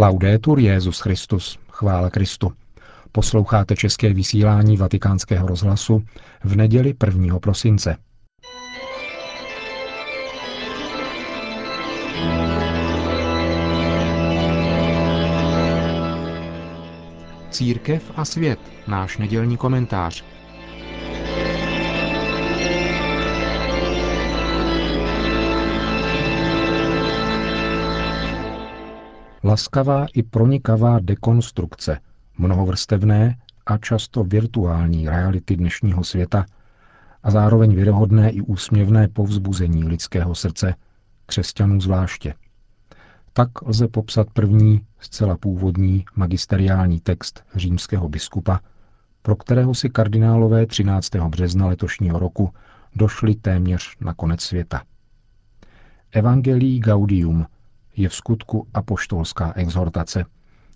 Laudetur Jezus Christus, chvála Kristu. Posloucháte české vysílání Vatikánského rozhlasu v neděli 1. prosince. Církev a svět, náš nedělní komentář. Laskavá i pronikavá dekonstrukce mnohovrstevné a často virtuální reality dnešního světa a zároveň věrohodné i úsměvné povzbuzení lidského srdce, křesťanů zvláště. Tak lze popsat první, zcela původní magisteriální text římského biskupa, pro kterého si kardinálové 13. března letošního roku došli téměř na konec světa. Evangelii Gaudium – je v skutku apoštolská exhortace,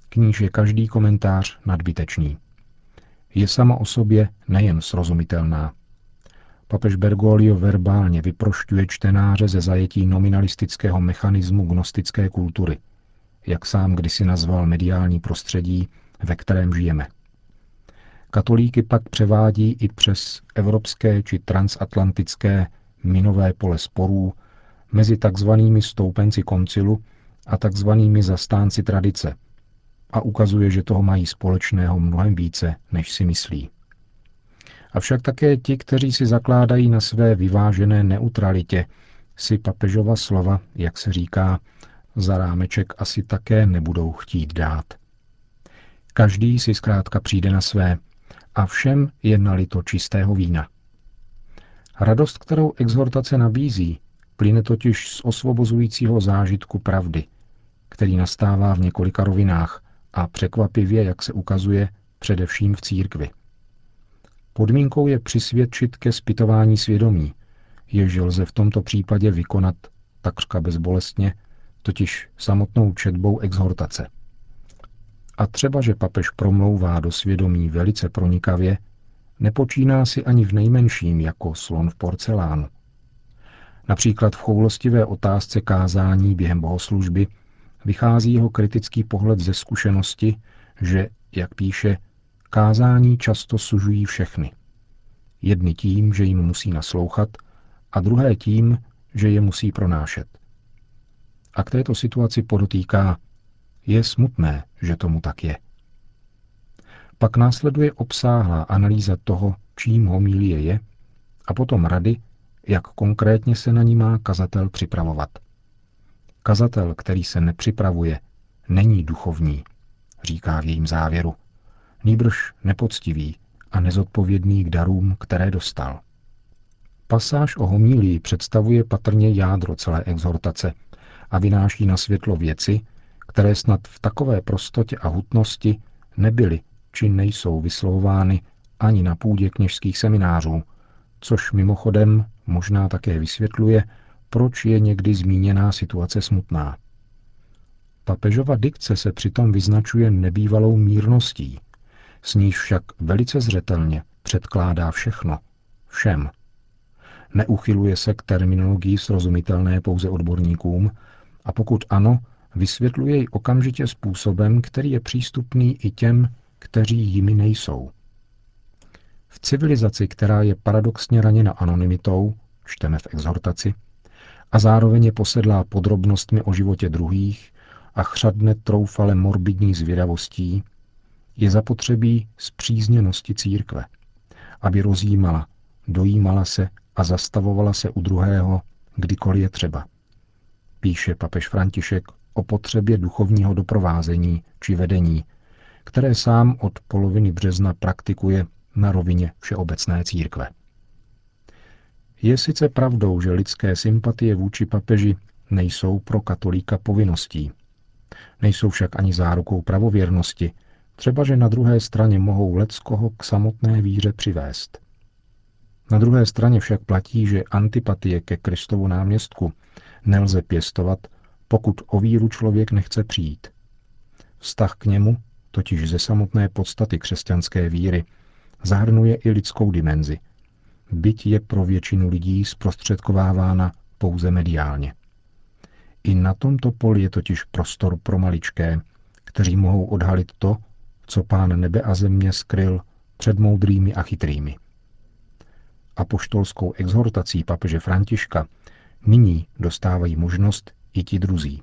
k níž je každý komentář nadbytečný. Je sama o sobě nejen srozumitelná. Papež Bergoglio verbálně vyprošťuje čtenáře ze zajetí nominalistického mechanismu gnostické kultury, jak sám kdysi nazval mediální prostředí, ve kterém žijeme. Katolíky pak převádí i přes evropské či transatlantické minové pole sporů mezi takzvanými stoupenci koncilu a takzvanými zastánci tradice a ukazuje, že toho mají společného mnohem více, než si myslí. Avšak také ti, kteří si zakládají na své vyvážené neutralitě, si papežova slova, jak se říká, za rámeček asi také nebudou chtít dát. Každý si zkrátka přijde na své a všem je nalito čistého vína. Radost, kterou exhortace nabízí, plyne totiž z osvobozujícího zážitku pravdy, který nastává v několika rovinách a překvapivě, jak se ukazuje, především v církvi. Podmínkou je přisvědčit ke zpytování svědomí, jež lze v tomto případě vykonat takřka bezbolestně, totiž samotnou četbou exhortace. A třeba, že papež promlouvá do svědomí velice pronikavě, nepočíná si ani v nejmenším jako slon v porcelánu. Například v choulostivé otázce kázání během bohoslužby vychází jeho kritický pohled ze zkušenosti, že, jak píše, kázání často sužují všechny. Jedny tím, že jim musí naslouchat, a druhé tím, že je musí pronášet. A k této situaci podotýká, je smutné, že tomu tak je. Pak následuje obsáhlá analýza toho, čím homílie je, a potom rady, jak konkrétně se na ní má kazatel připravovat. Kazatel, který se nepřipravuje, není duchovní, říká v jejím závěru, nýbrž nepoctivý a nezodpovědný k darům, které dostal. Pasáž o homílii představuje patrně jádro celé exhortace a vynáší na světlo věci, které snad v takové prostotě a hutnosti nebyly či nejsou vyslovovány ani na půdě kněžských seminářů, což mimochodem možná také vysvětluje, proč je někdy zmíněná situace smutná. Papežova dikce se přitom vyznačuje nebývalou mírností, s níž však velice zřetelně předkládá všechno, všem. Neuchyluje se k terminologii srozumitelné pouze odborníkům a pokud ano, vysvětluje ji okamžitě způsobem, který je přístupný i těm, kteří jimi nejsou. V civilizaci, která je paradoxně raněna anonymitou, čteme v exhortaci, a zároveň je posedlá podrobnostmi o životě druhých a chřadne troufale morbidní zvědavostí, je zapotřebí zpřízněnosti církve, aby rozjímala, dojímala se a zastavovala se u druhého, kdykoliv je třeba. Píše papež František o potřebě duchovního doprovázení či vedení, které sám od poloviny března praktikuje na rovině všeobecné církve. Je sice pravdou, že lidské sympatie vůči papeži nejsou pro katolíka povinností. Nejsou však ani zárukou pravověrnosti, třeba že na druhé straně mohou leckoho k samotné víře přivést. Na druhé straně však platí, že antipatie ke Kristovu náměstku nelze pěstovat, pokud o víru člověk nechce přijít. Vztah k němu, totiž ze samotné podstaty křesťanské víry, zahrnuje i lidskou dimenzi – byť je pro většinu lidí zprostředkovávána pouze mediálně. I na tomto poli je totiž prostor pro maličké, kteří mohou odhalit to, co pán nebe a země skryl před moudrými a chytrými. Apoštolskou exhortací papeže Františka nyní dostávají možnost i ti druzí.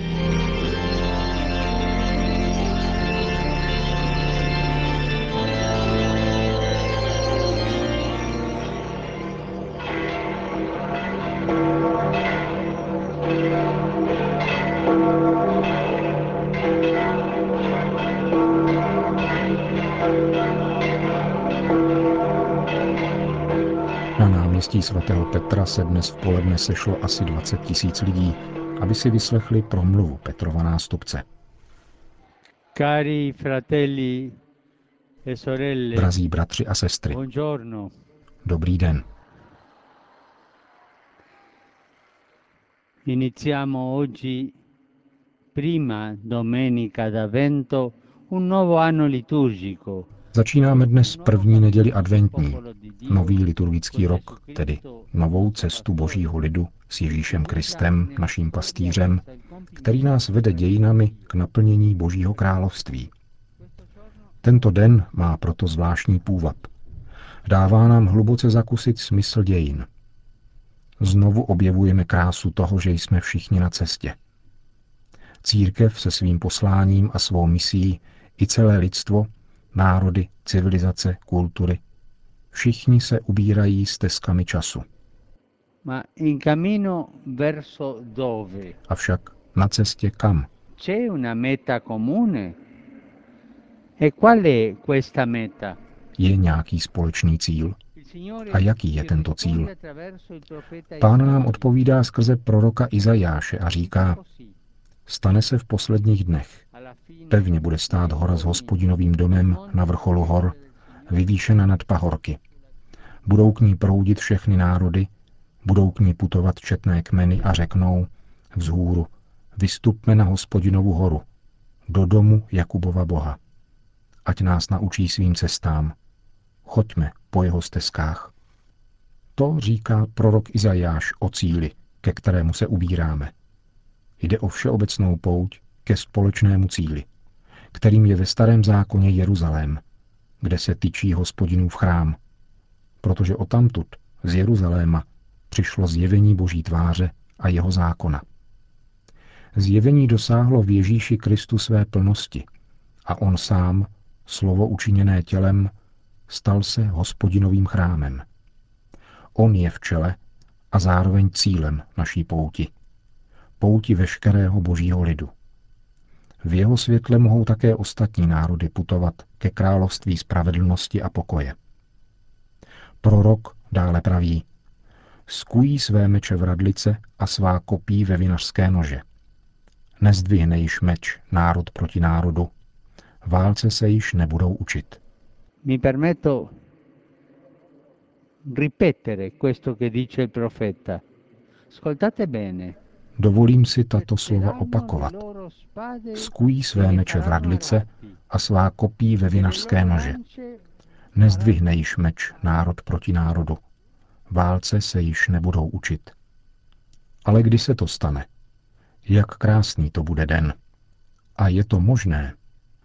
náměstí svatého Petra se dnes v poledne sešlo asi 20 tisíc lidí, aby si vyslechli promluvu Petrova nástupce. Cari fratelli e sorelle, Drazí bratři a sestry, buongiorno. dobrý den. Iniziamo oggi, prima domenica d'Avvento, un nuovo anno liturgico. Začínáme dnes první neděli adventní, nový liturgický rok, tedy novou cestu božího lidu s Ježíšem Kristem, naším pastýřem, který nás vede dějinami k naplnění božího království. Tento den má proto zvláštní půvab. Dává nám hluboce zakusit smysl dějin. Znovu objevujeme krásu toho, že jsme všichni na cestě. Církev se svým posláním a svou misí i celé lidstvo národy, civilizace, kultury. Všichni se ubírají stezkami času. Avšak na cestě kam? E? Je nějaký společný cíl? A jaký je tento cíl? Pán nám odpovídá skrze proroka Izajáše a říká, stane se v posledních dnech. Pevně bude stát hora s hospodinovým domem na vrcholu hor, vyvýšena nad pahorky. Budou k ní proudit všechny národy, budou k ní putovat četné kmeny a řeknou vzhůru, vystupme na hospodinovu horu, do domu Jakubova Boha. Ať nás naučí svým cestám. Choďme po jeho stezkách. To říká prorok Izajáš o cíli, ke kterému se ubíráme. Jde o všeobecnou pouť ke společnému cíli, kterým je ve starém zákoně Jeruzalém, kde se tyčí hospodinův chrám, protože o tamtud, z Jeruzaléma, přišlo zjevení Boží tváře a jeho zákona. Zjevení dosáhlo v Ježíši Kristu své plnosti a on sám, slovo učiněné tělem, stal se hospodinovým chrámem. On je v čele a zároveň cílem naší pouti. Pouti veškerého božího lidu. V jeho světle mohou také ostatní národy putovat ke království spravedlnosti a pokoje. Prorok dále praví, skují své meče v radlice a svá kopí ve vinařské nože. Nezdvihne již meč národ proti národu, válce se již nebudou učit. Mi permetto ripetere questo che dice il profeta. Ascoltate bene. Dovolím si tato slova opakovat. Skují své meče v radlice a svá kopí ve vinařské nože. Nezdvihne již meč národ proti národu. Válce se již nebudou učit. Ale kdy se to stane? Jak krásný to bude den. A je to možné.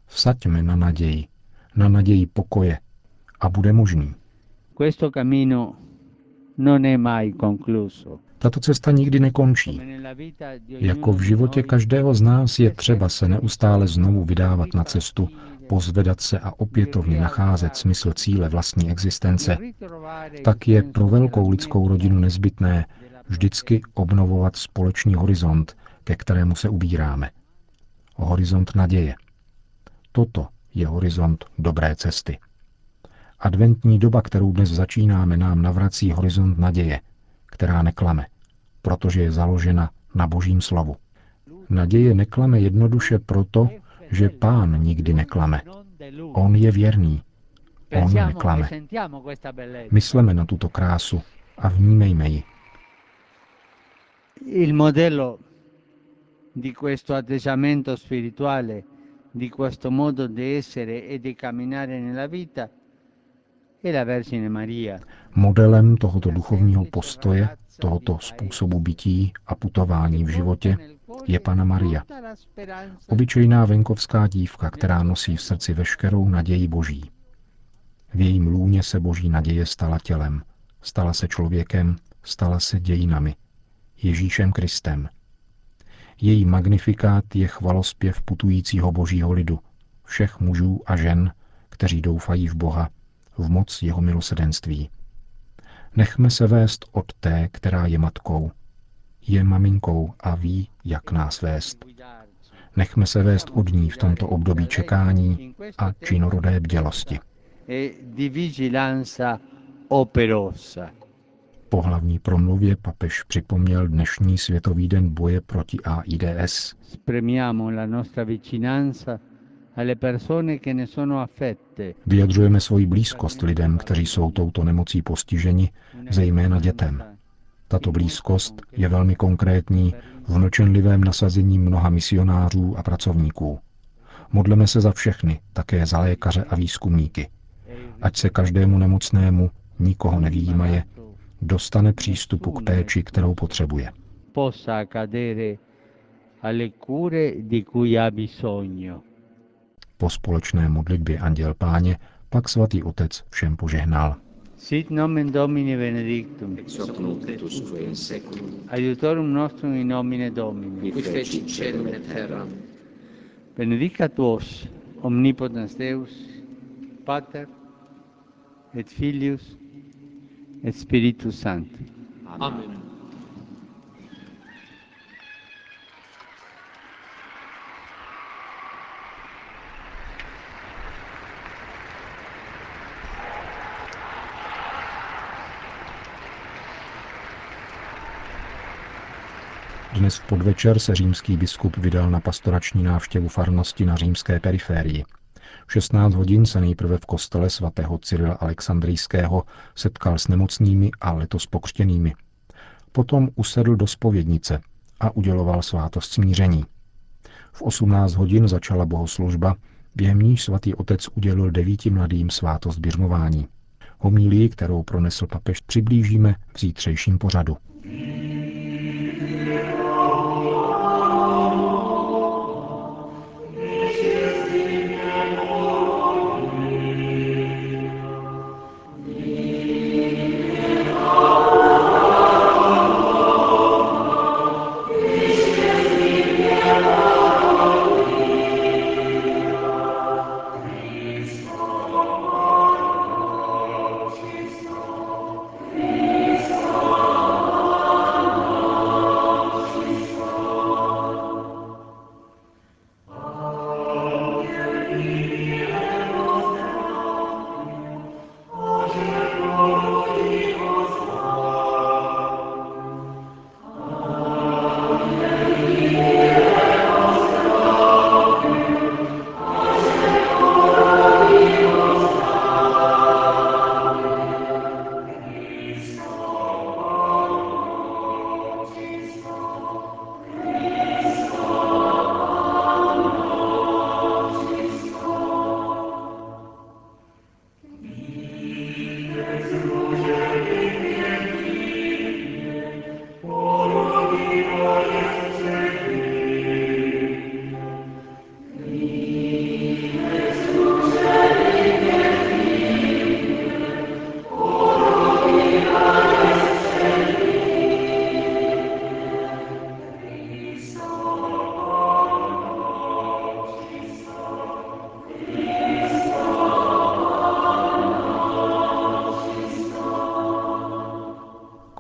Vsaďme na naději, na naději pokoje a bude možný. Questo cammino non è mai concluso. Tato cesta nikdy nekončí. Jako v životě každého z nás je třeba se neustále znovu vydávat na cestu, pozvedat se a opětovně nacházet smysl cíle vlastní existence, tak je pro velkou lidskou rodinu nezbytné vždycky obnovovat společný horizont, ke kterému se ubíráme. Horizont naděje. Toto je horizont dobré cesty. Adventní doba, kterou dnes začínáme, nám navrací horizont naděje, která neklame, protože je založena na božím slovu. Naděje neklame jednoduše proto, že pán nikdy neklame. On je věrný. On neklame. Mysleme na tuto krásu a vnímejme ji. Il modello di questo atteggiamento spirituale, di questo modo di essere e di camminare nella vita, è la Vergine Maria. Modelem tohoto duchovního postoje, tohoto způsobu bytí a putování v životě je Pana Maria. Obyčejná venkovská dívka, která nosí v srdci veškerou naději Boží. V jejím lůně se Boží naděje stala tělem, stala se člověkem, stala se dějinami, Ježíšem Kristem. Její magnifikát je chvalospěv putujícího božího lidu, všech mužů a žen, kteří doufají v Boha, v moc jeho milosedenství. Nechme se vést od té, která je matkou, je maminkou a ví, jak nás vést. Nechme se vést od ní v tomto období čekání a činorodé bdělosti. Po hlavní promluvě papež připomněl dnešní Světový den boje proti AIDS. Vyjadřujeme svoji blízkost lidem, kteří jsou touto nemocí postiženi, zejména dětem. Tato blízkost je velmi konkrétní v mlčenlivém nasazení mnoha misionářů a pracovníků. Modleme se za všechny, také za lékaře a výzkumníky. Ať se každému nemocnému, nikoho nevýjímaje, dostane přístupu k péči, kterou potřebuje. Po společné modlitbě Anděl Páně pak svatý otec všem požehnal. Sit nomen Domini benedictum. Ex hoc nunc et usque in seculum. Aiutorum nostrum in nomine Domini. Qui feci celum et terram. Benedicat vos, omnipotens Deus, Pater, et Filius, et Spiritus Sanctus. Amen. Dnes v podvečer se římský biskup vydal na pastorační návštěvu farnosti na římské periférii. V 16 hodin se nejprve v kostele svatého Cyrila Alexandrijského setkal s nemocnými a letos pokřtěnými. Potom usedl do spovědnice a uděloval svátost smíření. V 18 hodin začala bohoslužba, během níž svatý otec udělil devíti mladým svátost běžmování. Homílii, kterou pronesl papež, přiblížíme v zítřejším pořadu.